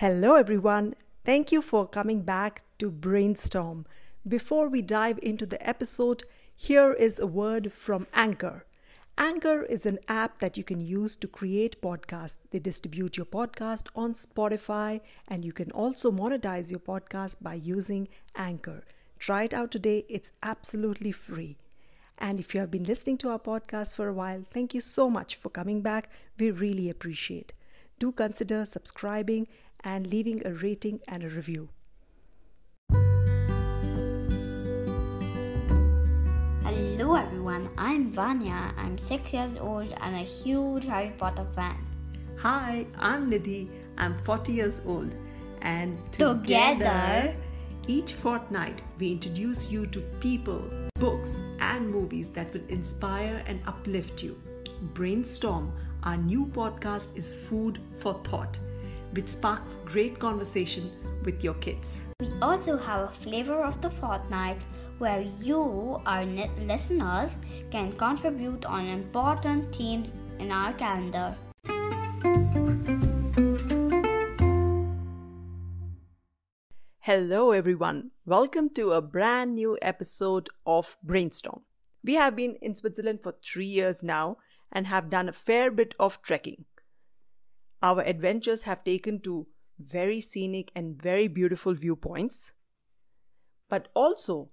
Hello, everyone. Thank you for coming back to Brainstorm. Before we dive into the episode, here is a word from Anchor. Anchor is an app that you can use to create podcasts. They distribute your podcast on Spotify, and you can also monetize your podcast by using Anchor. Try it out today, it's absolutely free. And if you have been listening to our podcast for a while, thank you so much for coming back. We really appreciate. Do consider subscribing and leaving a rating and a review. Hello everyone, I'm Vanya. I'm 6 years old and a huge Harry Potter fan. Hi, I'm Nidhi. I'm 40 years old. And Together, each fortnight, we introduce you to people, books, and movies that will inspire and uplift you. Brainstorm, our new podcast, is food for thought, which sparks great conversation with your kids. We also have a flavor of the fortnight where you, our ni- listeners, can contribute on important themes in our calendar. Hello, everyone. Welcome to a brand new episode of Brainstorm. We have been in Switzerland for three years now and have done a fair bit of trekking. Our adventures have taken to very scenic and very beautiful viewpoints, but also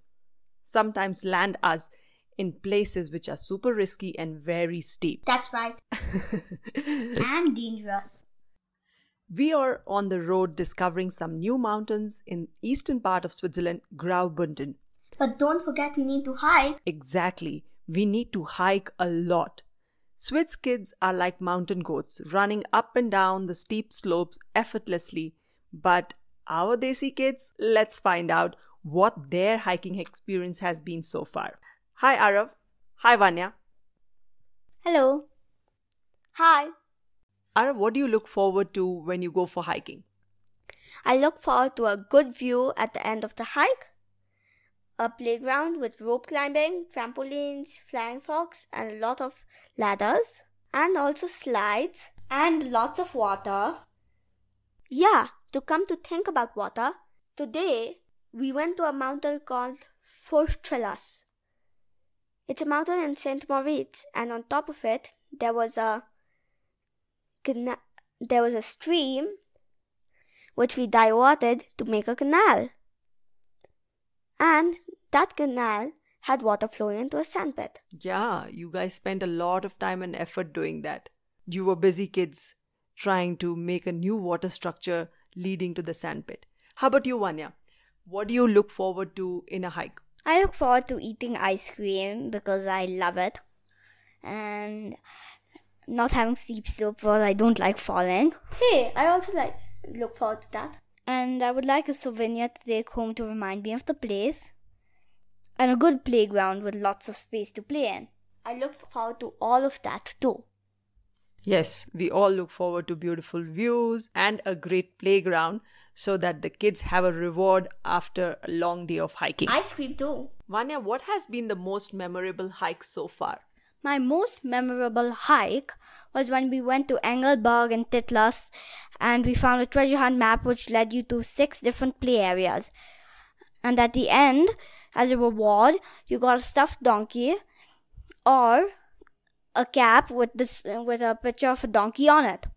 sometimes land us in places which are super risky and very steep. That's right. and dangerous. We are on the road discovering some new mountains in eastern part of Switzerland, Graubünden. But don't forget we need to hike. Exactly. We need to hike a lot. Swiss kids are like mountain goats, running up and down the steep slopes effortlessly. But our Desi kids, let's find out what their hiking experience has been so far. Hi Arav. Hi Vanya. Hello. Hi. Arav, what do you look forward to when you go for hiking? I look forward to a good view at the end of the hike, a playground with rope climbing, trampolines, flying fox, and a lot of ladders, and also slides. And lots of water. Yeah, to come to think about water, today we went to a mountain called Furtschellas. It's a mountain in St. Moritz, and on top of it there was a there was a stream which we diverted to make a canal. And that canal had water flowing into a sandpit. Yeah, you guys spent a lot of time and effort doing that. You were busy kids trying to make a new water structure leading to the sandpit. How about you, Vanya? What do you look forward to in a hike? I look forward to eating ice cream because I love it. And not having steep slopes because I don't like falling. Hey, I also like look forward to that. And I would like a souvenir to take home to remind me of the place. And a good playground with lots of space to play in. I look forward to all of that too. Yes, we all look forward to beautiful views and a great playground so that the kids have a reward after a long day of hiking. Ice cream too. Vanya, what has been the most memorable hike so far? My most memorable hike was when we went to Engelberg and Titlis and we found a treasure hunt map which led you to six different play areas. And at the end, as a reward, you got a stuffed donkey or a cap with this with a picture of a donkey on it.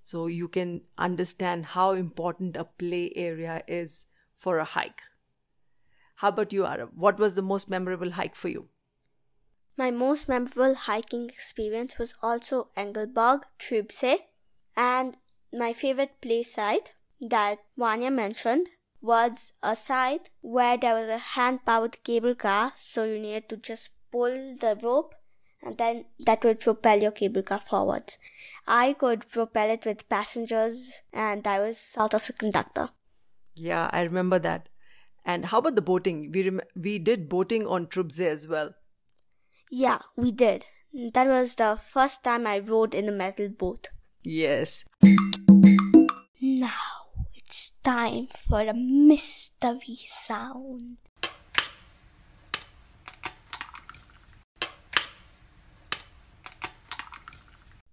So you can understand how important a play area is for a hike. How about you, Arav? What was the most memorable hike for you? My most memorable hiking experience was also Engelberg, Trübsee, and my favorite place site that Vanya mentioned was a site where there was a hand powered cable car, so you needed to just pull the rope and then that would propel your cable car forwards. I could propel it with passengers and I was sort of the conductor. Yeah, I remember that. And how about the boating? We rem- we did boating on Trübsee as well. Yeah, we did. That was the first time I rode in a metal boat. Yes. Now it's time for a mystery sound.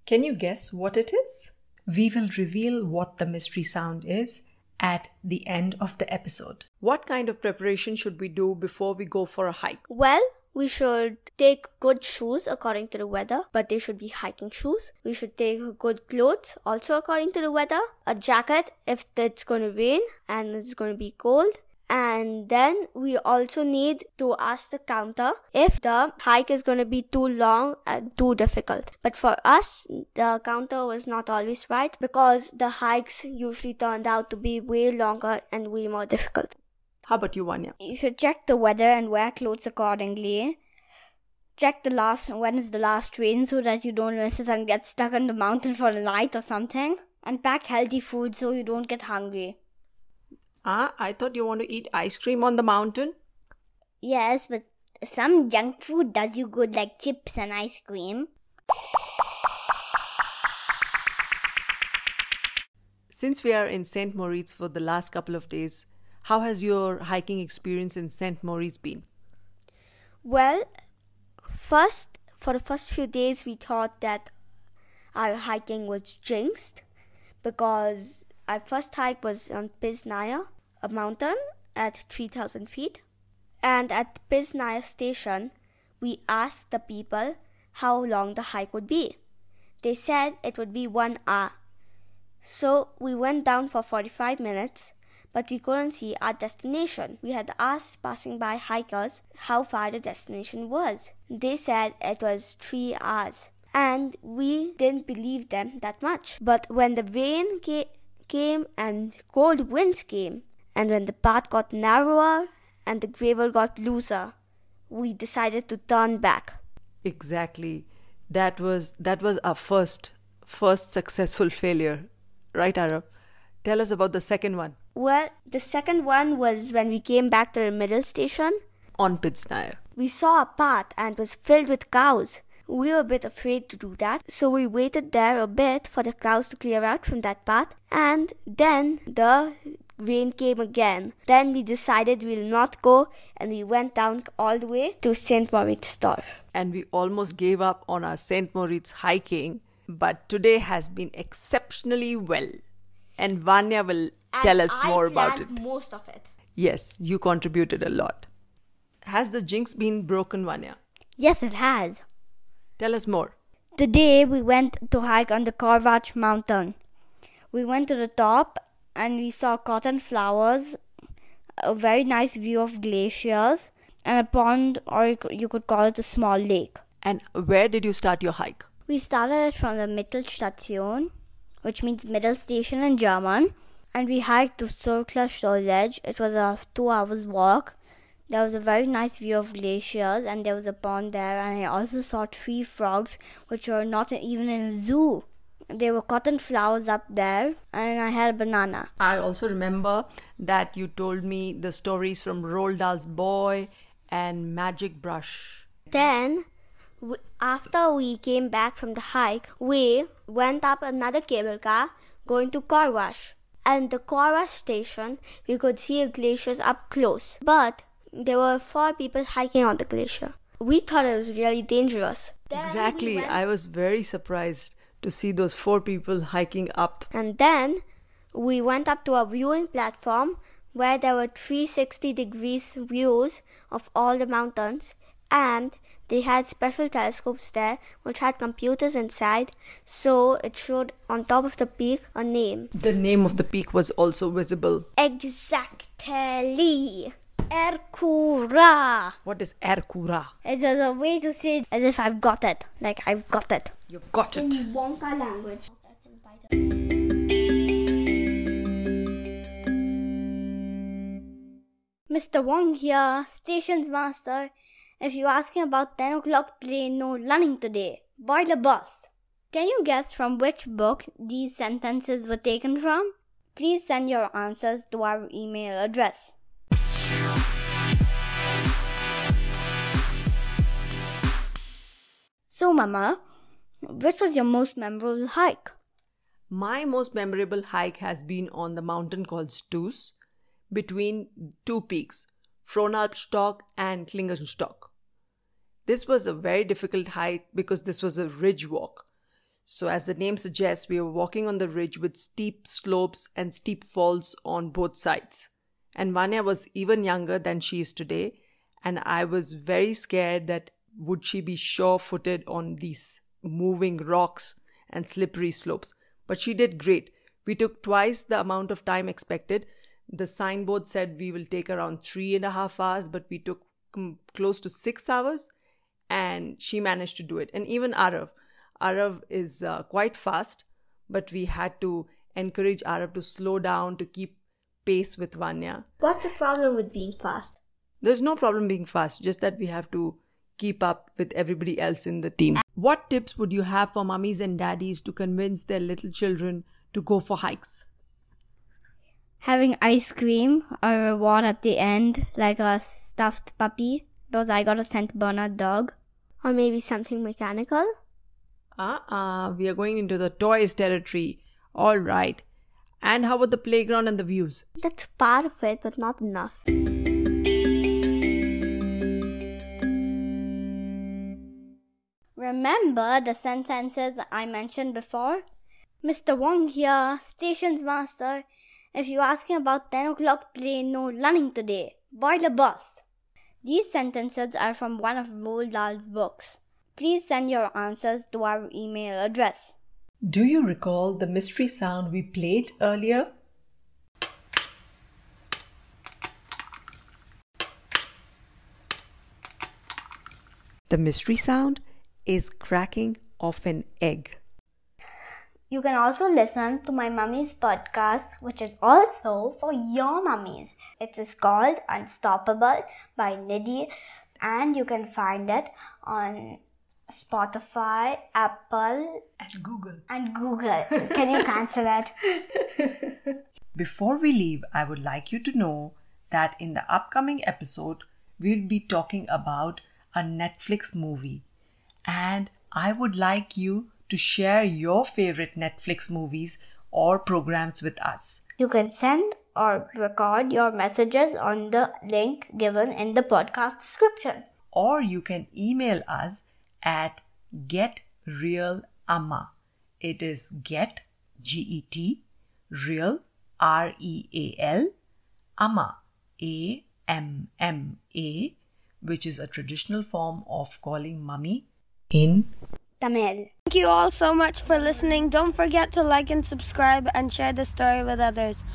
Can you guess what it is? We will reveal what the mystery sound is at the end of the episode. What kind of preparation should we do before we go for a hike? Well, we should take good shoes according to the weather, but they should be hiking shoes. We should take good clothes also according to the weather. A jacket if it's going to rain and it's going to be cold. And then we also need to ask the counter if the hike is going to be too long and too difficult. But for us, the counter was not always right because the hikes usually turned out to be way longer and way more difficult. How about you, Vanya? You should check the weather and wear clothes accordingly. Check the last when is the last train so that you don't miss it and get stuck on the mountain for the night or something. And pack healthy food so you don't get hungry. Ah, I thought you want to eat ice cream on the mountain. Yes, but some junk food does you good like chips and ice cream. Since we are in St. Moritz for the last couple of days, how has your hiking experience in St. Moritz been? Well, first, for the first few days, we thought that our hiking was jinxed because our first hike was on Piz Nair, a mountain at 3000 feet. And at Piz Nair station, we asked the people how long the hike would be. They said it would be one hour. So we went down for 45 minutes, but we couldn't see our destination. We had asked passing by hikers how far the destination was. They said it was three hours. And we didn't believe them that much. But when the rain ca- came and cold winds came, and when the path got narrower and the gravel got looser, we decided to turn back. Exactly. That was that was our first first successful failure. Right, Arav? Tell us about the second one. Well, the second one was when we came back to the middle station. On Piz Nair. We saw a path and it was filled with cows. We were a bit afraid to do that, so we waited there a bit for the cows to clear out from that path, and then the rain came again. Then we decided we'll not go, and we went down all the way to St. Moritz Moritzsdorf. And we almost gave up on our St. Moritz hiking, but today has been exceptionally well. And Vanya will tell us more about it. Most of it. Yes, you contributed a lot. Has the jinx been broken, Vanya? Yes, it has. Tell us more. Today we went to hike on the Corvatsch mountain. We went to the top and we saw cotton flowers, a very nice view of glaciers, and a pond, or you could- you could call it a small lake. And where did you start your hike? We started from the Mittelstation, which means middle station in German, and we hiked to Fuorcla Surlej. It was a two hours walk. There was a very nice view of glaciers, and there was a pond there, and I also saw three frogs, which were not even in a zoo. There were cotton flowers up there, and I had a banana. I also remember that you told me the stories from Roald Dahl's Boy and Magic Brush. Then, we, after we came back from the hike, we went up another cable car going to Corvatsch. And the Corvatsch station, we could see glaciers up close. But there were four people hiking on the glacier. We thought it was really dangerous. Then we exactly. went- I was very surprised to see those four people hiking up. And then we went up to a viewing platform where there were 360 degrees views of all the mountains and they had special telescopes there which had computers inside so it showed on top of the peak a name. The name of the peak was also visible. Exactly. Erkura! What is Erkura? It is a way to say it as if I've got it. Like I've got it. You've got it. In Wonka language. Mr. Wong here, stations master. If you're asking about 10 o'clock train, no running today. Boiler bus. Can you guess from which book these sentences were taken from? Please send your answers to our email address. So, Mama, which was your most memorable hike? My most memorable hike has been on the mountain called Stoos between two peaks, Fronalpstock and Klingenstock. This was a very difficult hike because this was a ridge walk. So, as the name suggests, we were walking on the ridge with steep slopes and steep falls on both sides. And Vanya was even younger than she is today, and I was very scared that would she be sure footed on these moving rocks and slippery slopes. But she did great. We took twice the amount of time expected. The signboard said we will take around three and a half hours, but we took mm, close to six hours, and she managed to do it. And even Arav, Arav is uh, quite fast, but we had to encourage Arav to slow down to keep pace with Vanya. What's the problem with being fast? There's no problem being fast, just that we have to keep up with everybody else in the team. What tips would you have for mummies and daddies to convince their little children to go for hikes? Having ice cream or reward at the end, like a stuffed puppy, because I got a St. Bernard dog. Or maybe something mechanical? Uh uh, we are going into the toys territory. All right. And how about the playground and the views? That's part of it, but not enough. Remember the sentences I mentioned before? Mr. Wong here, stations master. If you're asking about 10 o'clock train, no running today. Boiler bust. These sentences are from one of Roald Dahl's books. Please send your answers to our email address. Do you recall the mystery sound we played earlier? The mystery sound is cracking of an egg. You can also listen to my mummy's podcast, which is also for your mummies. It is called Unstoppable by Nidhi, and you can find it on Spotify, Apple, and Google. And Google. Can you cancel it? Before we leave, I would like you to know that in the upcoming episode, we'll be talking about a Netflix movie. And I would like you to share your favorite Netflix movies or programs with us. You can send or record your messages on the link given in the podcast description. Or you can email us at Get Real Amma. It is Get G E T Real R E A L Amma A M M A, which is a traditional form of calling mummy in Tamil. Thank you all so much for listening. Don't forget to like and subscribe and share the story with others.